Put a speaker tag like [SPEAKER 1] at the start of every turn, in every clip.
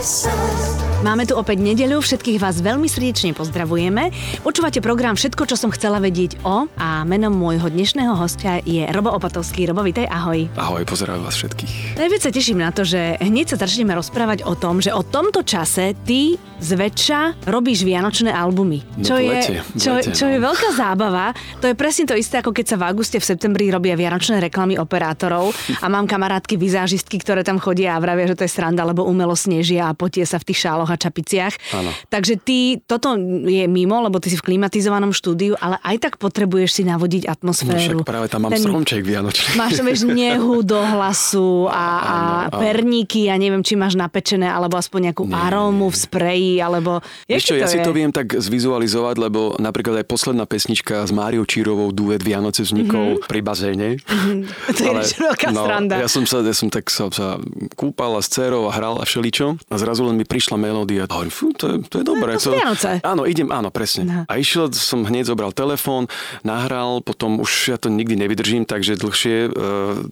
[SPEAKER 1] promises. Máme tu opäť nedeľu, všetkých vás veľmi srdečne pozdravujeme. Počúvate program Všetko, čo som chcela vedieť o a menom môjho dnešného hostia je Robo Opatovský. Robo, vitaj, ahoj.
[SPEAKER 2] Ahoj, pozdravujem vás všetkých.
[SPEAKER 1] Najviac sa teším na to, že hneď sa začneme rozprávať o tom, že o tomto čase ty zväčša robíš vianočné albumy.
[SPEAKER 2] No
[SPEAKER 1] čo, je,
[SPEAKER 2] lete, v
[SPEAKER 1] čo,
[SPEAKER 2] lete,
[SPEAKER 1] čo
[SPEAKER 2] no.
[SPEAKER 1] je veľká zábava. To je presne to isté, ako keď sa v auguste, v septembri robia vianočné reklamy operátorov a mám kamarátky vizážistky, ktoré tam chodia a vravia, že to je sranda, lebo umelo snežia a potie sa v tých šáloch a čapiciach.
[SPEAKER 2] Áno.
[SPEAKER 1] Takže ty, toto je mimo, lebo ty si v klimatizovanom štúdiu, ale aj tak potrebuješ si navodiť
[SPEAKER 2] No
[SPEAKER 1] atmosféru.
[SPEAKER 2] však práve tam mám stromček vianočný.
[SPEAKER 1] Máš vieš nehu do hlasu a, a
[SPEAKER 2] Áno,
[SPEAKER 1] perníky, ja neviem, či máš napečené, alebo aspoň nejakú
[SPEAKER 2] Nie,
[SPEAKER 1] arómu v spreji, alebo... Jaké
[SPEAKER 2] ja si
[SPEAKER 1] je?
[SPEAKER 2] to viem tak zvizualizovať, lebo napríklad aj posledná pesnička s Máriou Čírovou duet Vianoce vznikol pri bazéne.
[SPEAKER 1] To je mm-hmm. veľká
[SPEAKER 2] no,
[SPEAKER 1] sranda.
[SPEAKER 2] Ja som sa, ja som tak sa, sa kúpal a s dcerou a hral a všeličo a zrazu len mi prišla melódia. A hovorím, fú, to je, to je dobré.
[SPEAKER 1] to sú Vianoce.
[SPEAKER 2] Áno, idem, áno, presne.
[SPEAKER 1] No.
[SPEAKER 2] A išiel som hneď, zobral telefón, nahral, potom už ja to nikdy nevydržím, takže dlhšie e,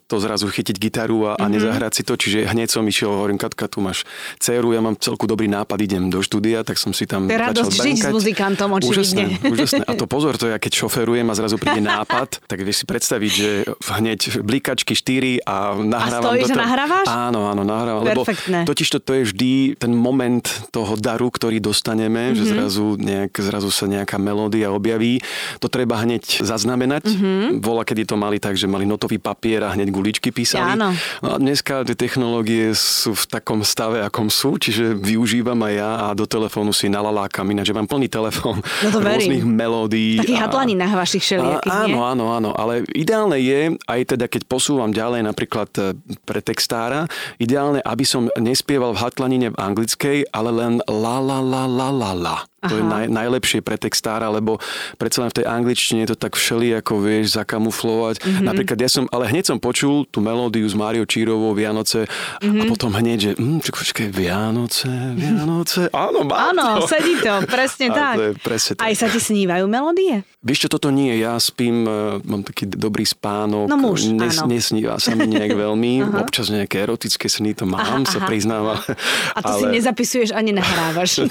[SPEAKER 2] to zrazu chytiť gitaru a, a
[SPEAKER 1] Mhm.
[SPEAKER 2] nezahrať si to. Čiže hneď som išiel, hovorím, Katka, tu máš dceru, ja mám celku dobrý nápad, idem do štúdia, tak som si tam
[SPEAKER 1] To je
[SPEAKER 2] začal
[SPEAKER 1] radosť žiť s muzikantom,
[SPEAKER 2] Úžasné,
[SPEAKER 1] očividne.
[SPEAKER 2] úžasné. A to pozor, to ja keď šoferujem a zrazu príde nápad, tak vieš si predstaviť, že hneď blikačky 4 a nahrávam
[SPEAKER 1] stojíš
[SPEAKER 2] do
[SPEAKER 1] a
[SPEAKER 2] toho-
[SPEAKER 1] nahrávaš?
[SPEAKER 2] Áno, áno, nahrávam.
[SPEAKER 1] Perfektné.
[SPEAKER 2] Lebo totiž to, to je vždy ten moment toho daru, ktorý dostaneme, mm-hmm. že
[SPEAKER 1] Mhm.
[SPEAKER 2] zrazu, nejak, zrazu sa nejaká melódia objaví. To treba hneď zaznamenať.
[SPEAKER 1] Mhm.
[SPEAKER 2] Mm-hmm. Vola, kedy to mali tak, že mali notový papier a hneď guličky písali.
[SPEAKER 1] Áno.
[SPEAKER 2] No a dneska tie technológie sú v takom stave, akom sú, čiže využívam aj ja a do telefónu si nalalákam, ináč že mám plný telefón
[SPEAKER 1] No to verím.
[SPEAKER 2] rôznych melódií.
[SPEAKER 1] Takých
[SPEAKER 2] a-
[SPEAKER 1] hatlaninách vašich všelijakých,
[SPEAKER 2] áno, áno, áno, ale ideálne je, aj teda keď posúvam ďalej napríklad e, pre textára, ideálne, aby som nespieval v hatlanine v anglickej, ale len la la la la la la. To je
[SPEAKER 1] Aha.
[SPEAKER 2] naj, najlepšie pre textára, lebo predsa len v tej angličtine je to tak všeli, ako vieš, zakamuflovať.
[SPEAKER 1] Mhm.
[SPEAKER 2] Mm-hmm. Napríklad ja som, ale hneď som počul tú melódiu s Máriou Čírovou Vianoce mm-hmm.
[SPEAKER 1] Mhm.
[SPEAKER 2] a potom hneď, že hm, čak, počkaj, Vianoce, Vianoce, áno, mám
[SPEAKER 1] Áno,
[SPEAKER 2] to.
[SPEAKER 1] sedí to, presne
[SPEAKER 2] A
[SPEAKER 1] tak.
[SPEAKER 2] to je presne tak.
[SPEAKER 1] Aj sa ti snívajú melódie?
[SPEAKER 2] Vieš čo, toto nie, ja spím, e, mám taký dobrý spánok,
[SPEAKER 1] No muž, áno.
[SPEAKER 2] nesníva sa mi nejak veľmi, občas nejaké erotické sny to mám,
[SPEAKER 1] Aha,
[SPEAKER 2] sa
[SPEAKER 1] aha.
[SPEAKER 2] priznám, ale...
[SPEAKER 1] A to si nezapisuješ ani nahrávaš.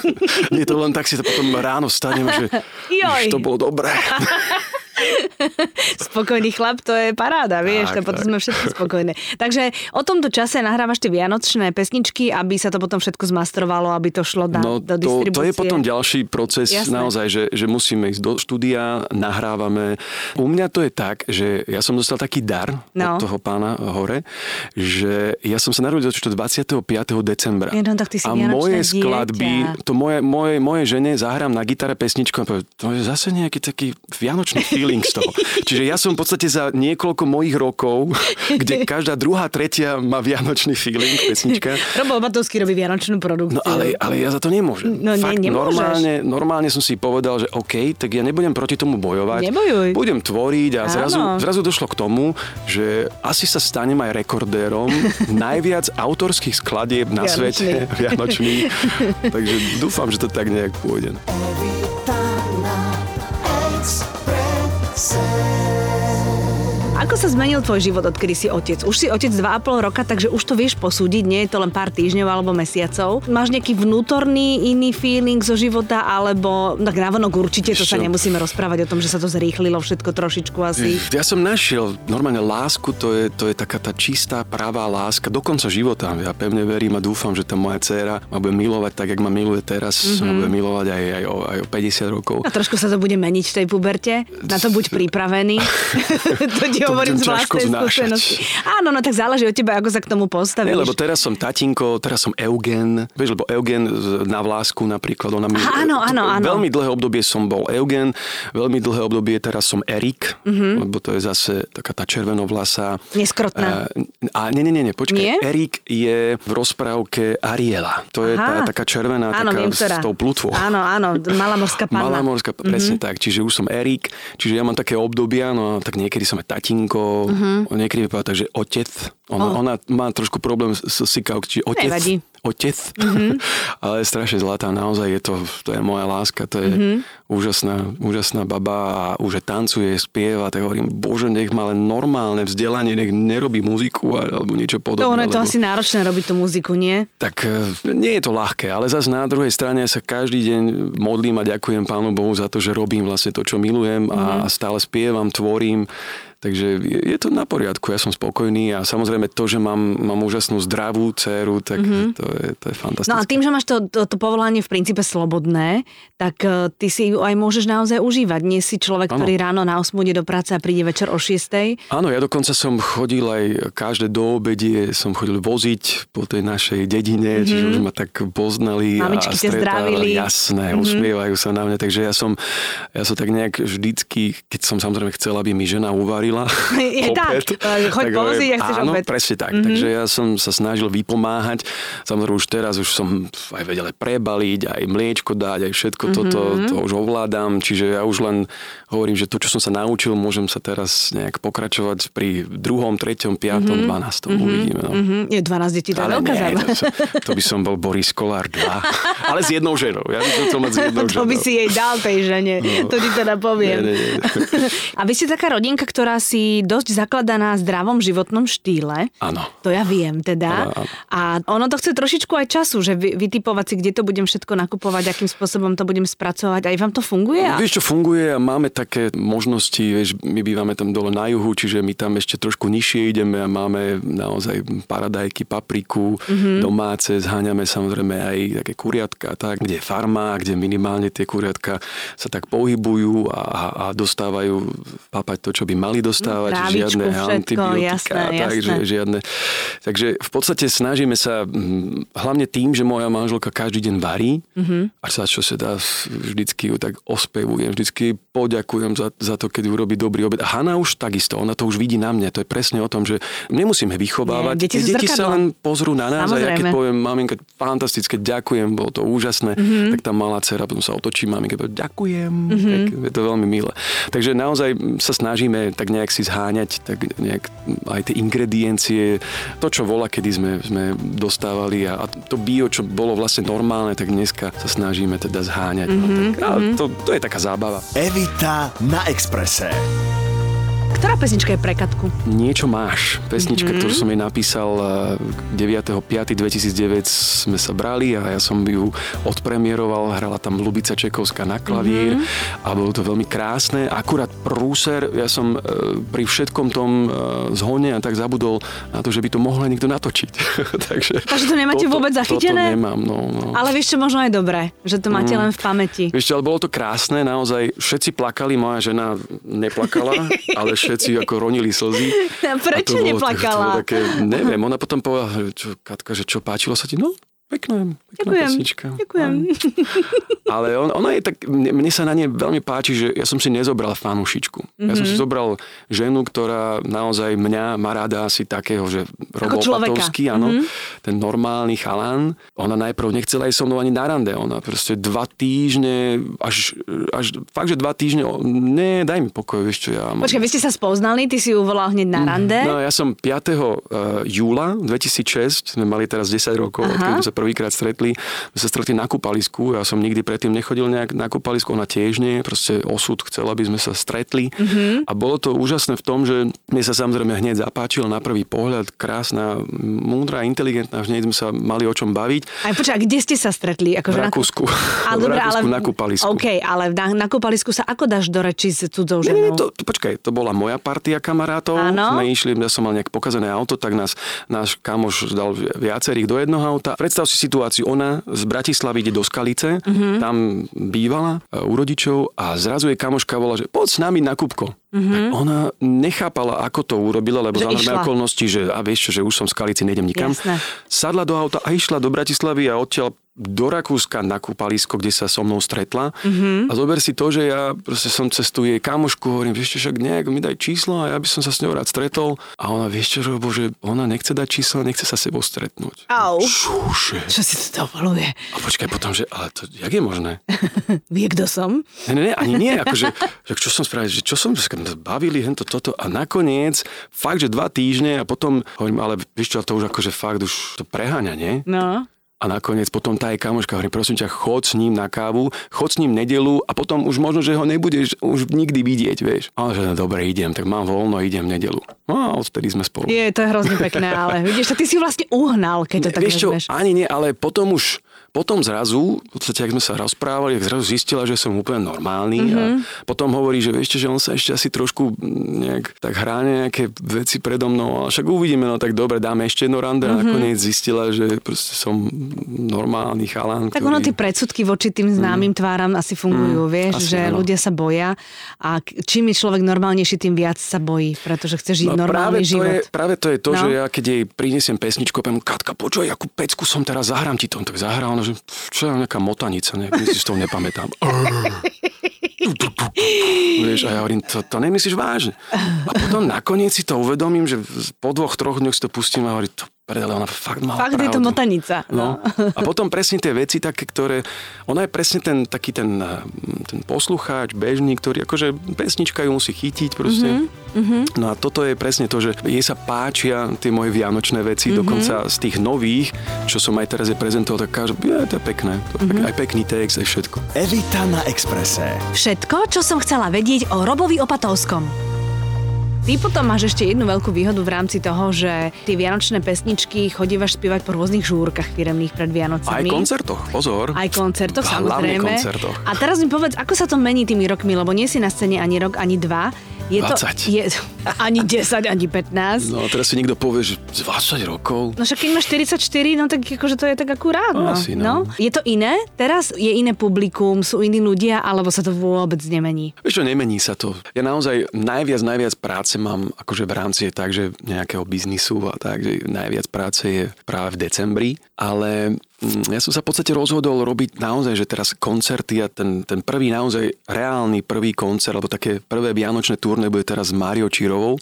[SPEAKER 2] Nie to len tak si to potom ráno vstanem, že
[SPEAKER 1] Joj.
[SPEAKER 2] už to bolo dobré.
[SPEAKER 1] Spokojný chlap, to je paráda, vieš, to
[SPEAKER 2] Tak,
[SPEAKER 1] potom
[SPEAKER 2] tak.
[SPEAKER 1] sme všetci spokojné. Takže o tomto čase nahrávaš tie vianočné pesničky, aby sa to potom všetko zmastrovalo, aby to šlo na,
[SPEAKER 2] No
[SPEAKER 1] do
[SPEAKER 2] to,
[SPEAKER 1] distribúcie.
[SPEAKER 2] to je potom ďalší proces
[SPEAKER 1] Jasné.
[SPEAKER 2] naozaj, že, že musíme ísť do štúdia, nahrávame. U mňa to je tak, že ja som dostal taký dar
[SPEAKER 1] No.
[SPEAKER 2] od toho pána hore, že ja som sa narodil to 25. decembra.
[SPEAKER 1] Ja, no, tak ty si
[SPEAKER 2] a moje
[SPEAKER 1] dieťa.
[SPEAKER 2] skladby, to moje, moje, moje žene zahrám na gitare pesničku a povie, to je zase nejaký taký vianočný feeling z toho. Čiže ja som v podstate za niekoľko mojich rokov, kde každá druhá, tretia má vianočný feeling pesnička,
[SPEAKER 1] Robo Batovský robí vianočnú produkciu.
[SPEAKER 2] No ale, ale ja za to nemôžem.
[SPEAKER 1] No
[SPEAKER 2] Fakt,
[SPEAKER 1] nemôžeš.
[SPEAKER 2] normálne, normálne som si povedal, že OK, tak ja nebudem proti tomu bojovať.
[SPEAKER 1] Nebojuj.
[SPEAKER 2] Budem tvoriť a
[SPEAKER 1] Áno.
[SPEAKER 2] zrazu, zrazu došlo k tomu, že asi sa stanem aj rekordérom najviac autorských skladieb na
[SPEAKER 1] Vianočných.
[SPEAKER 2] svete vianočných. Takže dúfam, že to tak nejak pôjde.
[SPEAKER 1] Ako sa zmenil tvoj život, odkedy si otec? Už si otec 2,5 roka, takže už to vieš posúdiť, nie je to len pár týždňov alebo mesiacov. Máš nejaký vnútorný iný feeling zo života, alebo tak navonok určite, to sa nemusíme rozprávať o tom, že sa to zrýchlilo všetko trošičku asi.
[SPEAKER 2] Ja som našiel normálne lásku, to je, to je taká tá čistá, pravá láska do konca života. Ja pevne verím a dúfam, že tá moja dcéra ma bude milovať tak, jak ma miluje teraz. Mm-hmm. Ma bude milovať aj, aj, o, aj o 50 rokov.
[SPEAKER 1] A trošku sa to bude meniť v tej puberte. Na to buď pripravený. to ti
[SPEAKER 2] To
[SPEAKER 1] hovorím z vlastnej skúsenosti. Áno, no tak záleží od teba, ako sa k tomu
[SPEAKER 2] Nie,
[SPEAKER 1] postavíš.
[SPEAKER 2] lebo teraz som tatinko, teraz som Eugen. Vieš, lebo Eugen na vlásku napríklad, ona mi...
[SPEAKER 1] Áno, áno, áno.
[SPEAKER 2] Veľmi dlhé obdobie som bol Eugen, veľmi dlhé obdobie teraz som Erik,
[SPEAKER 1] Mhm.
[SPEAKER 2] mm-hmm. lebo to je zase taká tá červenovlasá...
[SPEAKER 1] Neskrotná.
[SPEAKER 2] Eh, A nie, nie, nie, nie počkaj.
[SPEAKER 1] Nie?
[SPEAKER 2] Erik je v rozprávke Ariela. To je tá, taká červená,
[SPEAKER 1] áno,
[SPEAKER 2] taká
[SPEAKER 1] viem,
[SPEAKER 2] s tou plutvou.
[SPEAKER 1] Áno, áno, malá morská panna.
[SPEAKER 2] Malá morská, presne mm-hmm. tak. Čiže už som Erik, čiže ja mám také obdobia, no tak niekedy som aj tatinko, Ojko, uh-huh. niekedy mi povedal, takže otec. Ona, oh. ona má trošku problém s sikavkou, čiže otec.
[SPEAKER 1] Nevadí.
[SPEAKER 2] Otec. Uh-huh. Ale je strašne zlatá, naozaj je to, to je moja láska, to je uh-huh. úžasná, úžasná baba a už tancuje, spieva, tak hovorím, bože, nech má len normálne vzdelanie, nech nerobí muziku alebo niečo podobné.
[SPEAKER 1] To ono je to
[SPEAKER 2] lebo...
[SPEAKER 1] asi náročné robiť tú muziku, nie?
[SPEAKER 2] Tak e, nie je to ľahké, ale zase na druhej strane sa každý deň modlím a ďakujem Pánu Bohu za to, že robím vlastne to, čo milujem a stále spievam, tvorím. Takže je to na poriadku, ja som spokojný a samozrejme to, že mám, mám úžasnú zdravú dceru, tak mm-hmm. to, je, to je fantastické.
[SPEAKER 1] No a tým, že máš to, to, to povolanie v princípe slobodné, tak uh, ty si ju aj môžeš naozaj užívať. Nie si človek, ano. ktorý ráno na 8 ide do práce a príde večer o 6.
[SPEAKER 2] Áno, ja dokonca som chodil aj každé do obedie, som chodil voziť po tej našej dedine, mm-hmm. čiže už ma tak poznali
[SPEAKER 1] Mamičky
[SPEAKER 2] a
[SPEAKER 1] stretávali.
[SPEAKER 2] Jasné, mm-hmm. usmievajú sa na mňa, takže ja som, ja som tak nejak vždycky, keď som samozrejme chcel, aby mi žena uvarila, varila.
[SPEAKER 1] Je tak, choď tak, povoziť a chceš
[SPEAKER 2] Áno,
[SPEAKER 1] obed.
[SPEAKER 2] presne tak. Mm-hmm. Takže ja som sa snažil vypomáhať. Samozrejme už teraz už som aj vedel aj prebaliť, aj mliečko dať, aj všetko mm-hmm. toto, to už ovládam. Čiže ja už len hovorím, že to, čo som sa naučil, môžem sa teraz nejak pokračovať pri druhom, treťom, piatom, mm-hmm. dvanáctom. Mm-hmm. Uvidíme. No.
[SPEAKER 1] Mm-hmm. Je 12 detí, to je veľká
[SPEAKER 2] to, to by som bol Boris Kolár 2. Ale s jednou ženou. Ja by som chcel mať s jednou ženou.
[SPEAKER 1] To by si jej dal tej žene. No. To ti teda poviem. Nie, nie, nie. A vy ste taká rodinka, ktorá si dosť zakladá na zdravom životnom štýle.
[SPEAKER 2] Áno.
[SPEAKER 1] To ja viem teda. Áno, áno. A ono to chce trošičku aj času, že vy, vytipovať si, kde to budem všetko nakupovať, akým spôsobom to budem spracovať. Aj vám to funguje?
[SPEAKER 2] Vieš, čo funguje a máme také možnosti, vieš, my bývame tam dole na juhu, čiže my tam ešte trošku nižšie ideme a máme naozaj paradajky, papriku, mm-hmm. domáce, zháňame samozrejme aj také kuriatka, tak, kde je farma, kde minimálne tie kuriatka sa tak pohybujú a, a dostávajú papať to, čo by mali dostávať,
[SPEAKER 1] Trávičku,
[SPEAKER 2] žiadne
[SPEAKER 1] všetko,
[SPEAKER 2] antibiotika,
[SPEAKER 1] jasné,
[SPEAKER 2] takže
[SPEAKER 1] jasné.
[SPEAKER 2] žiadne. Takže v podstate snažíme sa hm, hlavne tým, že moja manželka každý deň varí mm-hmm. a za čo sa dá vždycky ju tak ospevujem, vždycky poďakujem za, za to, keď urobí dobrý obed. A Hanna už takisto, ona to už vidí na mne, to je presne o tom, že nemusíme vychovávať.
[SPEAKER 1] Nie, deti,
[SPEAKER 2] deti sa len pozrú na nás
[SPEAKER 1] Samozrejme.
[SPEAKER 2] a ja keď poviem, maminka, fantastické, ďakujem, bolo to úžasné, mm-hmm. tak tá malá dcera potom sa otočí, maminka, ďakujem, mm-hmm. tak je to veľmi milé. Takže naozaj sa snažíme tak nejak si zháňať tak nejak aj tie ingrediencie, to, čo vola, kedy sme, sme dostávali a, a to bio, čo bolo vlastne normálne, tak dneska sa snažíme teda zháňať. Mm-hmm, no, tak, mm-hmm. to, to je taká zábava.
[SPEAKER 3] Evita na Exprese.
[SPEAKER 1] Ktorá pesnička je pre Katku?
[SPEAKER 2] Niečo máš. Pesnička, mm-hmm. ktorú som jej napísal 9.5.2009 sme sa brali a ja som ju odpremieroval, hrala tam Lubica Čekovská na klavír mm-hmm. a bolo to veľmi krásne. Akurát prúser, ja som e, pri všetkom tom e, zhone a tak zabudol na to, že by to mohol niekto natočiť. Takže,
[SPEAKER 1] Takže to nemáte toto, vôbec zachytené?
[SPEAKER 2] Toto nemám, no, no.
[SPEAKER 1] Ale vieš čo, možno aj dobré, že to máte mm. len v pamäti.
[SPEAKER 2] Vieš čo, ale bolo to krásne, naozaj všetci plakali, moja žena neplakala, ale všetci ako ronili slzy.
[SPEAKER 1] A prečo a to neplakala?
[SPEAKER 2] Bolo, to bolo také, neviem, ona potom povedala, čo, Katka, že čo, páčilo sa ti? No, Pekná, pekná
[SPEAKER 1] Ďakujem.
[SPEAKER 2] pesnička.
[SPEAKER 1] Ďakujem.
[SPEAKER 2] Ale on, ona je tak, mne, mne sa na nej veľmi páči, že ja som si nezobral fanúšičku. Mm-hmm. Ja som si
[SPEAKER 1] Mhm.
[SPEAKER 2] zobral ženu, ktorá naozaj mňa má rada asi takého, že
[SPEAKER 1] človeka.
[SPEAKER 2] Opatovský, áno,
[SPEAKER 1] Mhm.
[SPEAKER 2] ten normálny chalán. Ona najprv nechcela ísť so mnou ani na rande. Ona proste dva týždne, až, až fakt, že dva týždne, ne, daj mi pokoj, vieš čo, ja mám...
[SPEAKER 1] Počkaj, vy ste sa spoznali, ty si ju volal hneď na rande.
[SPEAKER 2] No ja som 5. eh, júla 2006, sme mali teraz 10 rokov,
[SPEAKER 1] Aha.
[SPEAKER 2] odkedy sa prvýkrát stretli, sme sa stretli na kúpalisku, ja som nikdy predtým nechodil nejak na kúpalisku, ona tiež nie, proste osud chcel, aby sme sa stretli
[SPEAKER 1] Mhm.
[SPEAKER 2] a bolo to úžasné v tom, že mne sa samozrejme hneď zapáčil na prvý pohľad, krásna, múdra, inteligentná, hneď sme sa mali o čom baviť.
[SPEAKER 1] Aj počkaj, a kde ste sa stretli?
[SPEAKER 2] V
[SPEAKER 1] Akože na-
[SPEAKER 2] Rakúsku.
[SPEAKER 1] Ale
[SPEAKER 2] v
[SPEAKER 1] dobre, ale...
[SPEAKER 2] Rakúsku na kúpalisku.
[SPEAKER 1] OK, ale na, na kúpalisku sa ako dáš do reči s cudzou
[SPEAKER 2] Nie, nie,
[SPEAKER 1] ženou?
[SPEAKER 2] to, to, počkaj, to bola moja partia kamarátov.
[SPEAKER 1] Áno.
[SPEAKER 2] Sme išli, ja som mal nejaké pokazené auto, tak nás náš kamoš dal viacerých do jednoho auta. Predstav si situáciu, ona z Bratislavy ide do Skalice,
[SPEAKER 1] Mhm.
[SPEAKER 2] tam bývala e, u rodičov a zrazu jej kamoška volá, že poď s nami na Kupko. Tak ona nechápala, ako to urobila, lebo za normálne okolnosti, že a vieš čo, že už som v Skalici, nejdem nikam.
[SPEAKER 1] Jasné.
[SPEAKER 2] Sadla do auta a išla do Bratislavy a odtiaľ do Rakúska na kúpalisko, kde sa so mnou stretla. Mm-hmm. A zober si to, že ja proste som jej kamošku, hovorím, vieš čo, však nejak mi daj číslo a ja by som sa s ňou rád stretol. A ona, vieš čo, bože, ona nechce dať číslo, nechce sa sebou stretnúť.
[SPEAKER 1] Au.
[SPEAKER 2] Čuže.
[SPEAKER 1] Čo si to dovoluje?
[SPEAKER 2] A počkaj potom, že ale to, jak je možné?
[SPEAKER 1] Vie, kto som?
[SPEAKER 2] Ne, ne, ne, ani nie, akože, že čo som spravil, že čo som, že bavili, hento, toto a nakoniec, fakt, že dva týždne a potom hovorím, ale vieš čo, to už akože fakt už to preháňa, nie?
[SPEAKER 1] No.
[SPEAKER 2] A nakoniec potom tá jej kamoška hovorí, prosím ťa, chod s ním na kávu, chod s ním nedelu a potom už možno, že ho nebudeš už nikdy vidieť, vieš. Ale že no, dobre, idem, tak mám voľno, idem nedelu. No a odtedy sme spolu.
[SPEAKER 1] Je, to je hrozne pekné, ale vidíš, to ty si vlastne uhnal, keď to tak
[SPEAKER 2] Vieš čo, ani nie, ale potom už potom zrazu, v podstate, ak sme sa rozprávali, tak zrazu zistila, že som úplne normálny mm-hmm. a potom hovorí, že čo, že on sa ešte asi trošku nejak tak hrá nejaké veci predo mnou, ale však uvidíme, no tak dobre, dáme ešte jedno rande mm-hmm. a nakoniec zistila, že proste som normálny chalán.
[SPEAKER 1] Tak
[SPEAKER 2] ktorý...
[SPEAKER 1] ono tie predsudky voči tým známym mm. tváram asi fungujú, mm, vieš,
[SPEAKER 2] asi
[SPEAKER 1] že
[SPEAKER 2] áno.
[SPEAKER 1] ľudia sa boja a čím je človek normálnejší, tým viac sa bojí, pretože chce žiť
[SPEAKER 2] No,
[SPEAKER 1] normálny
[SPEAKER 2] práve, to
[SPEAKER 1] život.
[SPEAKER 2] je, práve to je to,
[SPEAKER 1] No.
[SPEAKER 2] že ja keď jej prinesiem pesničku, poviem, Katka, počuj, akú pecku som teraz, zahrám ti to. Tak zahral, no, že čo je nejaká motanica, ne, si toho nepamätám. Vieš, a ja hovorím, to, to nemyslíš vážne. A potom nakoniec si to uvedomím, že po dvoch, troch dňoch si to pustím a hovorím, to predele, ona fakt mala
[SPEAKER 1] Fakt je to
[SPEAKER 2] pravdu.
[SPEAKER 1] motanica.
[SPEAKER 2] No. A potom presne tie veci také, ktoré... Ona je presne ten taký ten, eh, ten poslucháč, bežný, ktorý akože pesnička ju musí chytiť proste.
[SPEAKER 1] Mhm,
[SPEAKER 2] Mm-hmm. No a toto je presne to, že jej sa páčia tie moje vianočné veci, mm-hmm. dokonca z tých nových, čo som aj teraz je prezentoval, tak káže, je, to je pekné. To je mm-hmm. Aj pekný text, aj všetko.
[SPEAKER 3] Evita na Exprese.
[SPEAKER 1] Všetko, čo som chcela vedieť o Robovi Opatovskom. Ty potom máš ešte jednu veľkú výhodu v rámci toho, že tie vianočné pesničky chodívaš spievať po rôznych žúrkach firemných pred
[SPEAKER 2] Aj
[SPEAKER 1] Vianocami.
[SPEAKER 2] koncertoch, pozor.
[SPEAKER 1] Aj koncertoch,
[SPEAKER 2] Hlavne
[SPEAKER 1] samozrejme.
[SPEAKER 2] koncertoch.
[SPEAKER 1] A teraz mi povedz, ako sa to mení tými rokmi, lebo nie si na scéne ani rok, ani dva. Je
[SPEAKER 2] 20.
[SPEAKER 1] to, je, ani 10, ani 15.
[SPEAKER 2] No teraz si niekto povie, že z 20 rokov.
[SPEAKER 1] No však keď máš 44, no tak akože to je tak akurát. No.
[SPEAKER 2] Asi, no.
[SPEAKER 1] Je to iné? Teraz je iné publikum, sú iní ľudia, alebo sa to vôbec nemení?
[SPEAKER 2] Vieš čo, nemení sa to. Ja naozaj najviac, najviac práce mám akože v rámci je tak, že nejakého biznisu a tak, že najviac práce je práve v decembri, ale mm, ja som sa v podstate rozhodol robiť naozaj, že teraz koncerty a ten, ten prvý naozaj reálny prvý koncert, alebo také prvé vianočné turné bude teraz s Máriou Čírovou,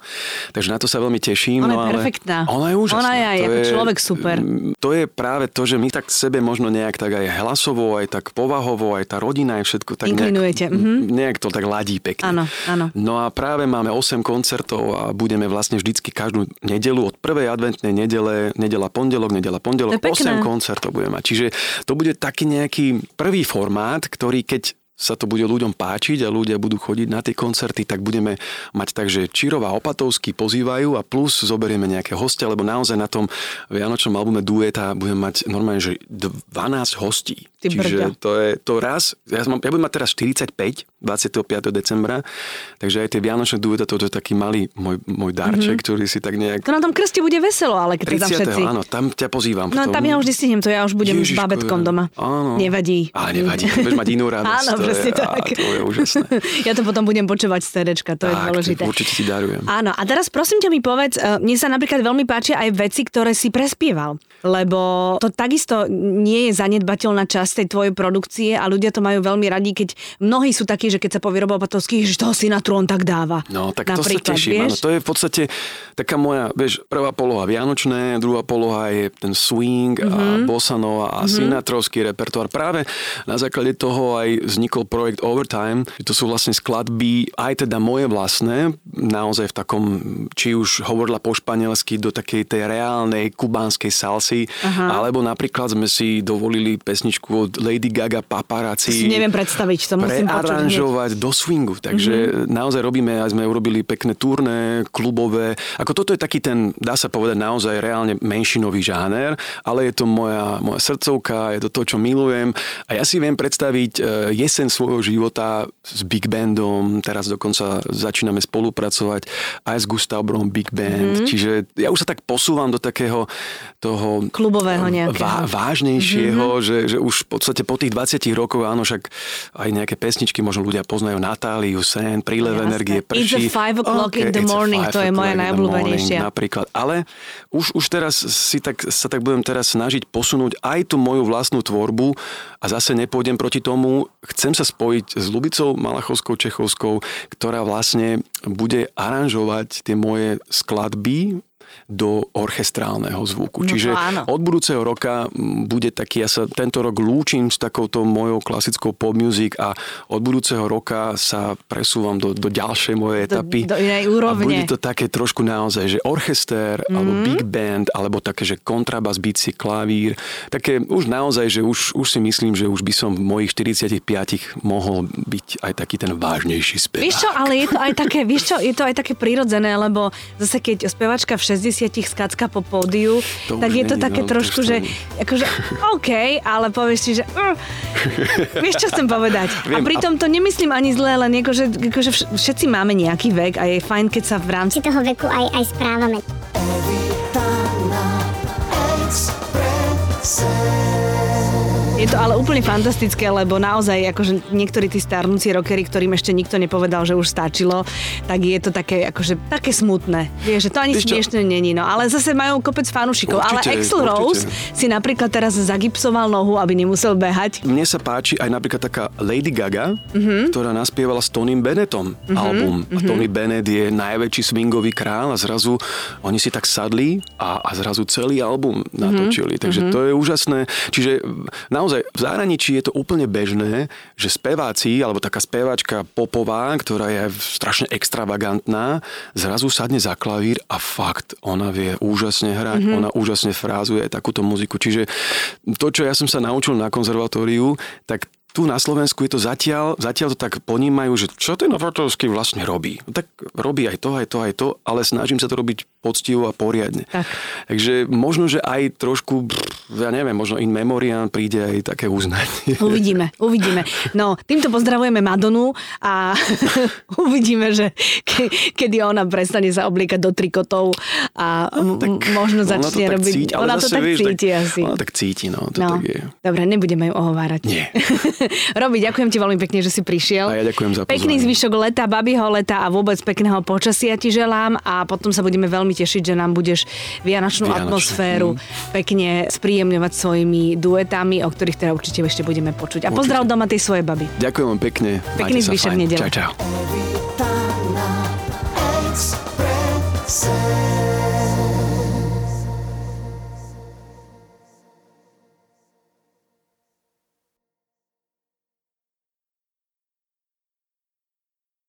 [SPEAKER 2] takže na to sa veľmi teším.
[SPEAKER 1] Ona
[SPEAKER 2] no,
[SPEAKER 1] je
[SPEAKER 2] ale
[SPEAKER 1] perfektná.
[SPEAKER 2] Ona je úžasná.
[SPEAKER 1] Ona je aj
[SPEAKER 2] To
[SPEAKER 1] ako človek super.
[SPEAKER 2] mm, To je práve to, že my tak sebe možno nejak tak aj hlasovo, aj tak povahovo, aj tá rodina, aj všetko tak
[SPEAKER 1] Inklinujete,
[SPEAKER 2] nejak,
[SPEAKER 1] mhm.
[SPEAKER 2] nejak to tak ladí pekne.
[SPEAKER 1] Áno, áno.
[SPEAKER 2] No a práve máme 8 koncertov a budeme vlastne vždycky každú nedelu od prvej adventnej nedele, nedela pondelok, nedela pondelok,
[SPEAKER 1] je.
[SPEAKER 2] 8 koncertov budeme mať. Čiže to bude taký nejaký prvý formát, ktorý keď sa to bude ľuďom páčiť a ľudia budú chodiť na tie koncerty, tak budeme mať tak, že Čírova a Opatovský pozývajú a plus zoberieme nejaké hostia, lebo naozaj na tom Vianočnom albume Dueta budeme mať normálne, že 12 hostí.
[SPEAKER 1] Ty
[SPEAKER 2] Čiže
[SPEAKER 1] brďo.
[SPEAKER 2] to je to raz, ja, mám, ja budem mať teraz 45, 25. decembra, takže aj tie Vianočné dueta, to je taký malý môj, môj darček, mm-hmm. ktorý si tak nejak...
[SPEAKER 1] To na tom krste bude veselo, ale keď sa tam
[SPEAKER 2] 30.
[SPEAKER 1] všetci...
[SPEAKER 2] áno, tam ťa pozývam.
[SPEAKER 1] No
[SPEAKER 2] potom.
[SPEAKER 1] tam ja už nestihnem to, ja už budem s
[SPEAKER 2] Ježiško,
[SPEAKER 1] babetkom
[SPEAKER 2] ja.
[SPEAKER 1] doma.
[SPEAKER 2] Áno.
[SPEAKER 1] Nevadí.
[SPEAKER 2] Ale nevadí, budeš mať inú radosť.
[SPEAKER 1] Áno, presne
[SPEAKER 2] je,
[SPEAKER 1] tak.
[SPEAKER 2] A to je úžasné.
[SPEAKER 1] ja to potom budem počúvať z CDčka, to je
[SPEAKER 2] Tak,
[SPEAKER 1] dôležité.
[SPEAKER 2] to určite ti darujem.
[SPEAKER 1] Áno, a teraz prosím ťa mi povedz, e, mne sa napríklad veľmi páčia aj veci, ktoré si prespieval, lebo to takisto nie je zanedbateľná časť tej tvojej produkcie a ľudia to majú veľmi radi, keď mnohí sú takí, že keď sa povie Robo Opatovský, že toho si na trón tak dáva.
[SPEAKER 2] No, tak to sa teším. Áno, to je v podstate taká moja, vieš, prvá poloha Vianočné, druhá poloha je ten swing mm-hmm. a
[SPEAKER 1] Mhm.
[SPEAKER 2] bossa nova a mm-hmm. sinatrovský repertoár. Práve na základe toho aj vznikol projekt Overtime. To sú vlastne skladby, aj teda moje vlastné, naozaj v takom, či už hovorila po španielsky do takej tej reálnej kubánskej salsy,
[SPEAKER 1] Aha.
[SPEAKER 2] alebo napríklad sme si dovolili pesničku Lady Gaga Paparazzi
[SPEAKER 1] si neviem predstaviť, to musím
[SPEAKER 2] prearanžovať do swingu. Takže mm-hmm. naozaj robíme, aj sme urobili pekné turné, klubové. Ako toto je taký ten, dá sa povedať, naozaj reálne menšinový žáner, ale je to moja, moja srdcovka, je to to, čo milujem. A ja si viem predstaviť e, jesen svojho života s Big Bandom, teraz dokonca začíname spolupracovať aj s Gustav Brom Big Band, mm-hmm. čiže ja už sa tak posúvam do takého toho
[SPEAKER 1] klubového nejakého. Vá,
[SPEAKER 2] vážnejšieho, mm-hmm. že, že už podstate po tých 20 rokoch, áno, však aj nejaké pesničky možno ľudia poznajú Natáliu, Sen, Prílev energie, prší.
[SPEAKER 1] It's a five o'clock okay, in the morning, to je moja najobľúbenejšia.
[SPEAKER 2] Napríklad, ale už, už teraz si tak, sa tak budem teraz snažiť posunúť aj tú moju vlastnú tvorbu a zase nepôjdem proti tomu. Chcem sa spojiť s Lubicou Malachovskou Čechovskou, ktorá vlastne bude aranžovať tie moje skladby do orchestrálneho zvuku. No Čiže áno. od budúceho roka bude taký, ja sa tento rok lúčim s takouto mojou klasickou pop music a od budúceho roka sa presúvam do, do ďalšej mojej etapy.
[SPEAKER 1] Do, do inej úrovne.
[SPEAKER 2] A bude to také trošku naozaj, že orchester, mm-hmm. alebo big band, alebo také, že kontrabas, bici, klavír. Také už naozaj, že už, už si myslím, že už by som v mojich 45 mohol byť aj taký ten vážnejší spevák.
[SPEAKER 1] Vieš čo, ale je to aj také, vieš čo, je to aj také prirodzené, lebo zase keď spevačka v 60 60 skacka po pódiu, to tak je to také no, trošku, že akože OK, ale povieš si, že uh, vieš, čo chcem povedať. Viem, a pritom to nemyslím ani zle, len akože, akože všetci máme nejaký vek a je fajn, keď sa v rámci
[SPEAKER 4] toho veku aj, aj správame.
[SPEAKER 1] Je to ale úplne fantastické, lebo naozaj akože niektorí tí starnúci rockery, ktorým ešte nikto nepovedal, že už stačilo, tak je to také, akože, také smutné. Vieš, že to ani smiešne není, no. Ale zase majú kopec fanúšikov. Určite, ale Axel Rose si napríklad teraz zagipsoval nohu, aby nemusel behať.
[SPEAKER 2] Mne sa páči aj napríklad taká Lady Gaga, mm-hmm. ktorá naspievala s Tonym Bennettom mm-hmm. album. A mhm. Tony Bennett je najväčší swingový král a zrazu oni si tak sadli a, a zrazu celý album natočili. Mm-hmm. Takže mm-hmm. to je úžasné. Čiže na naozaj v zahraničí je to úplne bežné, že speváci, alebo taká speváčka popová, ktorá je strašne extravagantná, zrazu sadne za klavír a fakt, ona vie úžasne hrať, mm-hmm. ona úžasne frázuje takúto muziku. Čiže to, čo ja som sa naučil na konzervatóriu, tak tu na Slovensku je to zatiaľ, zatiaľ to tak ponímajú, že čo ten Novatovský vlastne robí. No tak robí aj to, aj to, aj to, ale snažím sa to robiť poctivo a poriadne. Tak. Takže možno, že aj trošku, ja neviem, možno in memoriam príde aj také uznanie.
[SPEAKER 1] Uvidíme, uvidíme. No, týmto pozdravujeme Madonu a uvidíme, že ke, kedy ona prestane sa obliekať do trikotov a no, tak, možno začne ona robiť...
[SPEAKER 2] Cíti, ona to tak vieš, cíti tak, asi. Ona tak cíti, no. To no. Tak je.
[SPEAKER 1] Dobre, nebudeme ju ohovárať.
[SPEAKER 2] Nie.
[SPEAKER 1] Robi, ďakujem ti veľmi pekne, že si prišiel.
[SPEAKER 2] A ja ďakujem za
[SPEAKER 1] pozvanie. Pekný zvyšok leta, babiho leta a vôbec pekného počasia ti želám a potom sa budeme veľmi tešiť, že nám budeš vianočnú Vianočný. atmosféru mm. pekne spríjemňovať svojimi duetami, o ktorých teda určite ešte budeme počuť. A pozdrav doma tej svojej baby.
[SPEAKER 2] Ďakujem pekne.
[SPEAKER 1] Pekný zvyšok nedele.
[SPEAKER 2] Čau, čau.